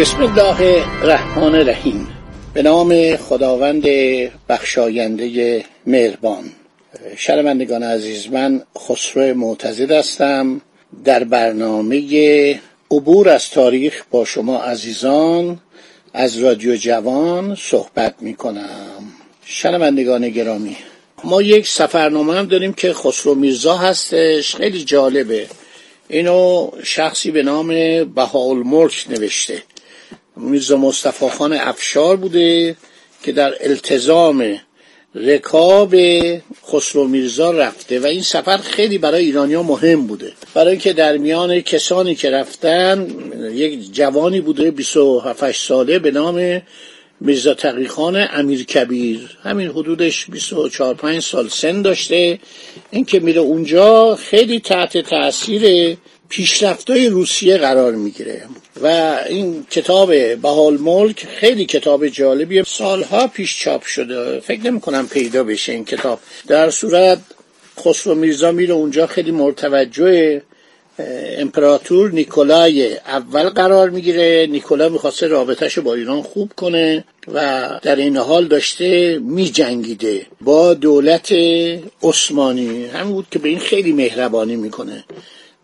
بسم الله الرحمن الرحیم. به نام خداوند بخشاینده مهربان. شنوندگان عزیز من خسرو معتزد هستم. در برنامه عبور از تاریخ با شما عزیزان از رادیو جوان صحبت می کنم شنوندگان گرامی ما یک سفرنامه هم داریم که خسرو میرزا هستش. خیلی جالبه. اینو شخصی به نام بهاءالملک نوشته. میرزا مصطفی خان افشار بوده که در التزام رکاب خسرو میرزا رفته و این سفر خیلی برای ایرانیا مهم بوده. برای اینکه در میان کسانی که رفتن یک جوانی بوده 27 ساله به نام میرزا تقیخان امیر کبیر. همین حدودش 24 5 سال سن داشته. اینکه میره اونجا خیلی تحت تاثیر پیشرفتای روسیه قرار می‌گیره. و این کتاب بهال ملک خیلی کتاب جالبیه. سالها پیش چاپ شده. فکر نمی کنم پیدا بشه این کتاب. در صورت خسرو میرزا میره اونجا خیلی مرتوجه امپراتور نیکولای اول قرار می‌گیره. نیکولا می‌خواسته رابطهش با ایران خوب کنه و در این حال داشته میجنگیده با دولت عثمانی. همین بود که به این خیلی مهربانی می‌کنه.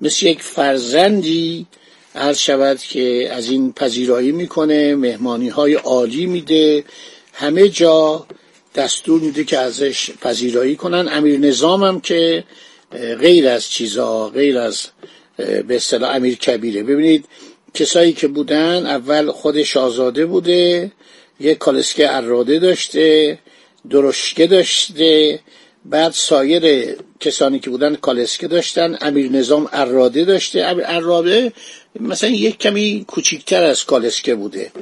مثل یک فرزندی عرض شود که از این پذیرایی می‌کنه مهمانی های عالی میده. همه جا دستور میده که ازش پذیرایی کنن. امیر نظام هم که غیر از چیزا غیر از به اصطلاح امیر کبیره. ببینید کسایی که بودن اول خود شاهزاده بوده یک کالسکه اراده داشته درشکه داشته بعد سایر کسانی که بودن کالسکه داشتن امیر نظام اراده داشته. امیر اراده مثلا یک کمی کوچیکتر از کالسکه بوده.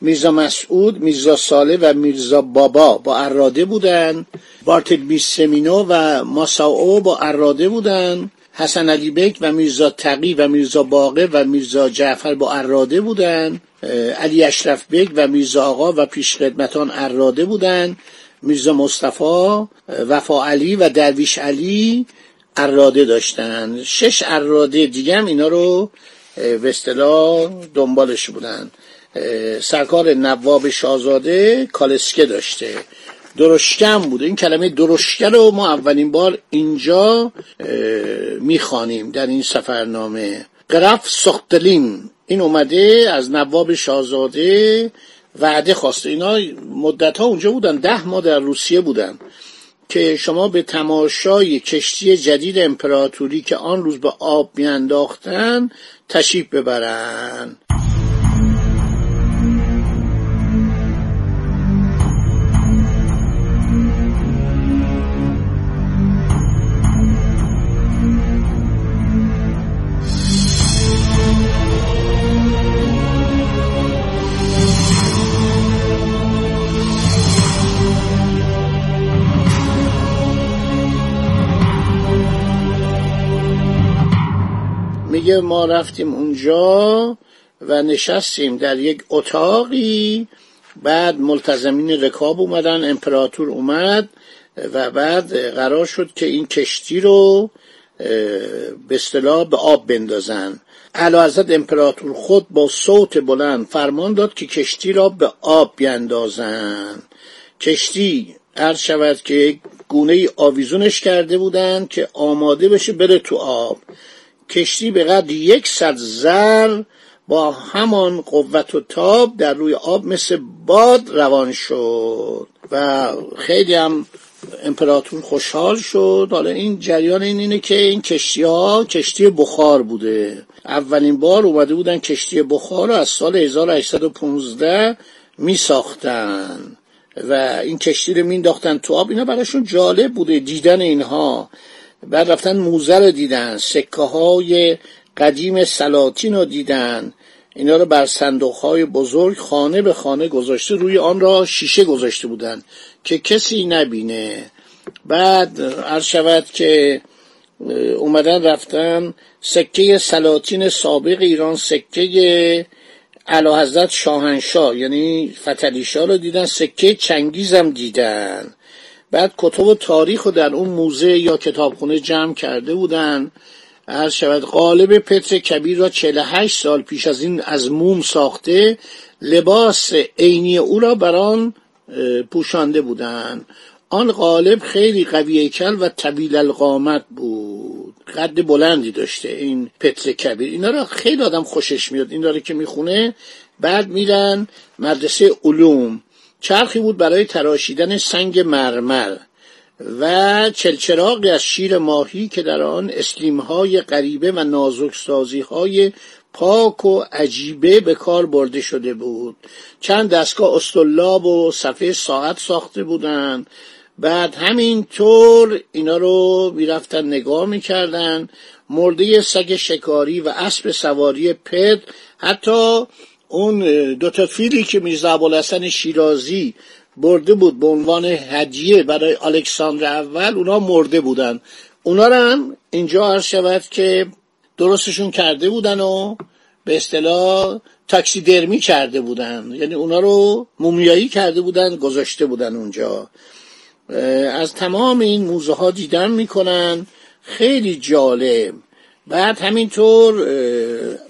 میرزا مسعود میرزا ساله و میرزا بابا با اراده بودن. بارتل سمینو و ماساو با اراده بودن. حسن علی بک و میرزا تقی و میرزا باقه و میرزا جعفر با اراده بودن. علی اشرف بک و میرزا آقا و پیشخدمتان اراده بودن. میرزا مصطفی وفا علی و درویش علی اراده داشتن. شش اراده دیگه هم اینا رو به اصطلاح دنبالش بودن. سرکار نواب شاهزاده کالسکه داشته. درشکم بوده این کلمه درشکه رو ما اولین بار اینجا می‌خوانیم در این سفرنامه. قرف سختلین. این اومده از نواب شاهزاده وعده خواسته اینا مدت ها اونجا بودن ده ماه در روسیه بودن که شما به تماشای کشتی جدید امپراتوری که آن روز به آب میانداختن تشریف ببرن. میگه ما رفتیم اونجا و نشستیم در یک اتاقی. بعد ملتزمین رکاب اومدن امپراتور اومد و بعد قرار شد که این کشتی رو به اصطلاح به آب بندازن. حضرت امپراتور خود با صوت بلند فرمان داد که کشتی را به آب بیندازن. کشتی عرض شود که گونه آویزونش کرده بودن که آماده بشه بره تو آب. کشتی به قدر یک صد زر با همان قوت و تاب در روی آب مثل باد روان شد و خیلی هم امپراتور خوشحال شد. حالا این جریان این اینه که این کشتی ها کشتی بخار بوده. اولین بار اومده بودن کشتی بخار رو از سال 1815 می ساختن و این کشتی رو مینداختن تو آب. اینا براشون جالب بوده دیدن اینها. بعد رفتن موزه رو دیدن سکه های قدیم سلاطین رو دیدن. اینا رو بر صندوق های بزرگ خانه به خانه گذاشته روی آن را شیشه گذاشته بودند که کسی نبینه. بعد عرض شود که اومدن رفتن سکه سلاطین سابق ایران سکه علا حضرت شاهنشاه یعنی فتلیشا رو دیدن سکه چنگیزم دیدن. بعد کتب تاریخ رو در اون موزه یا کتابخونه جمع کرده بودن. هر شود قالب پتر کبیر را 48 سال پیش از این از موم ساخته لباس عینی او را بر آن پوشانده بودند آن قالب خیلی قوی کل و طویل القامت بود. قد بلندی داشته این پتر کبیر. اینا را خیلی آدم خوشش میاد. این داره که می‌خونه بعد میرن مدرسه علوم. چرخی بود برای تراشیدن سنگ مرمر و چلچراغی از شیر ماهی که در آن اسلیمهای غریبه و نازک های پاک و عجیبه به کار برده شده بود. چند دستگاه استولاب و صفحه ساعت ساخته بودند. بعد همینطور اینا رو می‌رفتن نگاه می‌کردن. مرده سگ شکاری و اسب سواری پد حتی اون دوتا فیلی که میرزا ابوالحسن شیرازی برده بود به عنوان هدیه برای الکساندر اول اونا مرده بودن. اونا هم اینجا عرض شود که درستشون کرده بودن و به اصطلاح تاکسی درمی کرده بودن. یعنی اونا رو مومیایی کرده بودن گذاشته بودن اونجا. از تمام این موزه ها دیدن می‌کنن. خیلی جالب. بعد همینطور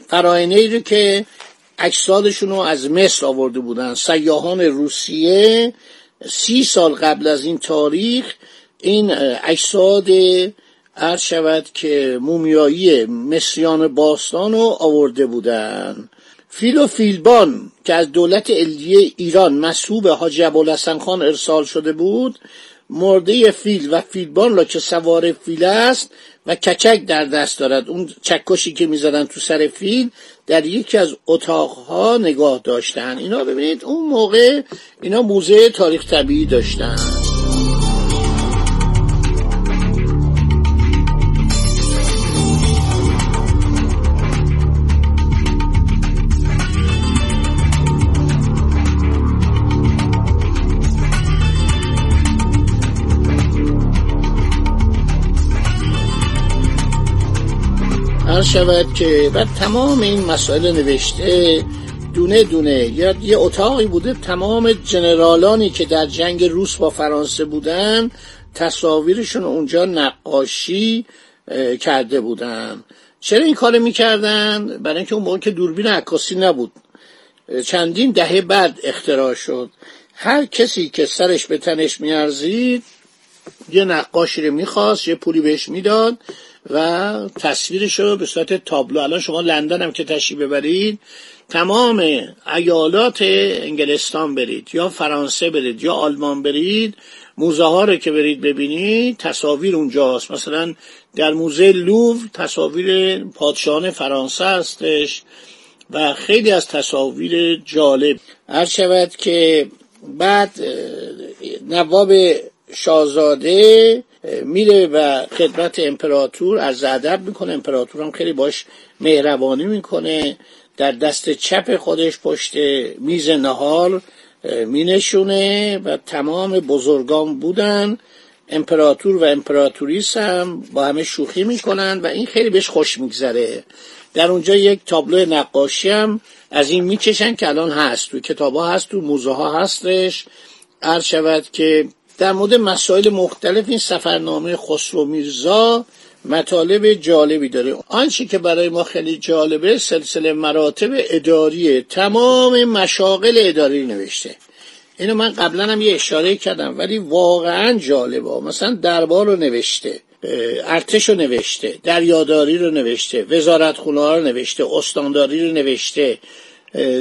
قرائنه رو که اجسادشون رو از مصر آورده بودن. سیاهان روسیه سی سال قبل از این تاریخ این اجساد عرض شود که مومیایی مصریان باستان رو آورده بودن. فیل و فیلبان که از دولت الدیه ایران مسئوب حاجی ابوالحسن خان ارسال شده بود مرده فیل و فیلبان را که سوار فیل است و کچک در دست دارد. اون چکشی که می‌زدن تو سر فیل در یکی از اتاقها نگاه داشتن. اینا ببینید اون موقع اینا موزه تاریخ طبیعی داشتن. عرض شود که بعد تمام این مسائل نوشته دونه دونه یا یه اتاقی بوده تمام جنرالانی که در جنگ روس با فرانسه بودن تصاویرشون اونجا نقاشی کرده بودن. چرا این کار می‌کردن؟ برای اینکه اون موقع که دوربین عکاسی نبود. چندین دهه بعد اختراع شد. هر کسی که سرش به تنش میارزید یه نقاشی رو می‌خواست یه پولی بهش می‌داد. و تصویرش رو به صورت تابلو. الان شما لندن هم که تشریف ببرید تمام ایالات انگلستان برید یا فرانسه برید یا آلمان برید موزه ها رو که برید ببینید تصاویر اونجاست. مثلا در موزه لوو تصاویر پادشاهان فرانسه هستش و خیلی از تصاویر جالب. هر شود که بعد نواب شاهزاده میره و خدمت امپراتور از ادب می‌کنه. امپراتور هم خیلی باش مهربانی می‌کنه. در دست چپ خودش پشت میز نهار مینشونه و تمام بزرگان بودن. امپراتور و امپراتوریس هم با همه شوخی می‌کنن و این خیلی بهش خوش میگذره. در اونجا یک تابلو نقاشی هم از این می‌کشن که الان هست. تو کتاب ها هست تو موزه ها هستش. عرض شود که در مورد مسائل مختلف این سفرنامه خسرو میرزا مطالب جالبی داره. آنچه که برای ما خیلی جالبه سلسله مراتب اداری تمام مشاغل اداری نوشته. اینو من قبلا هم یه اشاره کردم ولی واقعا جالبه. مثلا دربار رو نوشته ارتش رو نوشته دریاداری رو نوشته وزارت خونه رو نوشته استانداری رو نوشته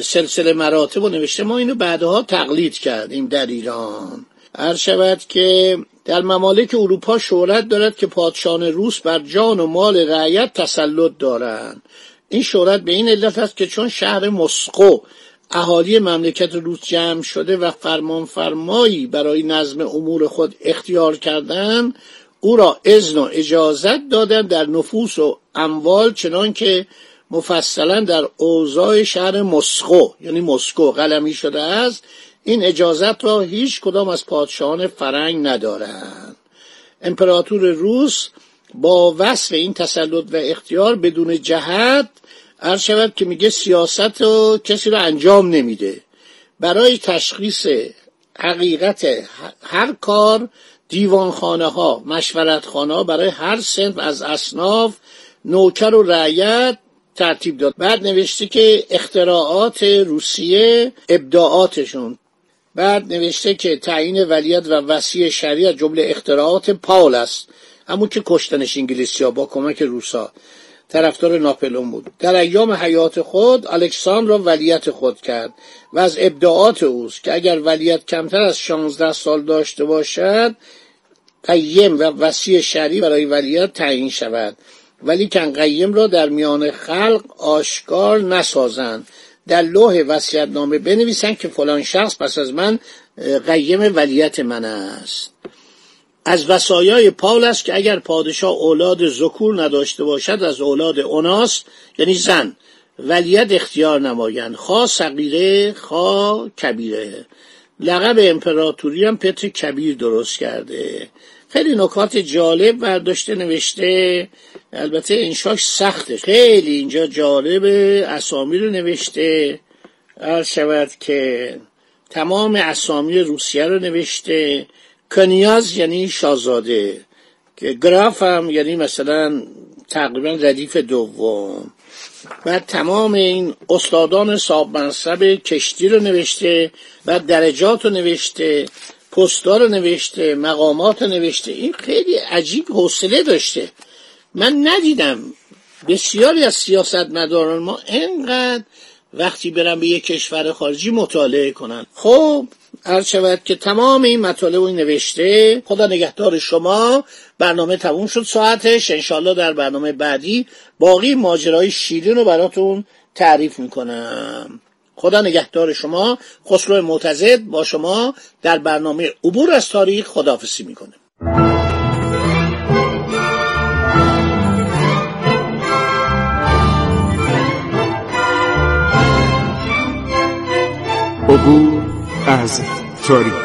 سلسله مراتب رو نوشته. ما اینو بعدها تقلید کردیم در ایران. عرض شود که در ممالک اروپا شهرت دارد که پادشاهان روس بر جان و مال رعیت تسلط دارند. این شهرت به این علت است که چون شهر مسقو اهالی مملکت روس جمع شده و فرمان فرمایی برای نظم امور خود اختیار کردند او را اذن و اجازت دادند در نفوس و اموال چنان که مفصلا در اوضاع شهر مسکو یعنی مسکو قلمی شده است این اجازت را هیچ کدام از پادشاهان فرنگ ندارند. امپراتور روس با وصف این تسلط و اختیار بدون جهت عرض شود که میگه سیاست و کسی رو انجام نمیده. برای تشخیص حقیقت هر کار دیوانخانه ها مشورت خانه ها برای هر سنف از اصناف نوکر و رعیت ترتیب داد. بعد نوشته که اختراعات روسیه ابداعاتشون بعد نوشته که تعیین ولیت و وسیع شریعت جمله اختراعات پاول است. همون که کشتنش انگلیسی ها با کمک روسا طرفدار ناپلون بود. در ایام حیات خود الکساندر را ولیت خود کرد و از ابداعات اوست که اگر ولیت کمتر از 16 سال داشته باشد قیم و وسیع شری برای ولیت تعیین شود. ولی کن قیم را در میان خلق آشکار نسازند. در لوح وصیت نامه بنویسند که فلان شخص پس از من قیم ولیت من است. از وسایای پاول است که اگر پادشاه اولاد ذکور نداشته باشد از اولاد اوناس یعنی زن ولیت اختیار نمایند. خواه صغیره خواه کبیره. لقب امپراتوری هم پتر کبیر درست کرده. خیلی نکات جالب برداشته نوشته. البته انشاش سخته. خیلی اینجا جالب اسامی رو نوشته. عرض شود که تمام اسامی روسیه رو نوشته. کنیاز یعنی شاهزاده. که گراف هم یعنی مثلا تقریبا ردیف دوم. و تمام این استادان صاحب منصب کشتی رو نوشته و درجات رو نوشته. پستار رو نوشته مقامات رو نوشته. این خیلی عجیب حوصله داشته. من ندیدم. بسیاری از سیاستمداران ما انقدر وقتی برن به یک کشور خارجی مطالعه کنن. خب عرض شود که تمام این مطالب رو نوشته. خدا نگهدار شما. برنامه تموم شد ساعتش. انشالله در برنامه بعدی باقی ماجرای شیرین رو براتون تعریف می‌کنم. خدا نگهدار شما. خسرو معتزد با شما در برنامه عبور از تاریخ خداحافظی می‌کنه. عبور از تاریخ.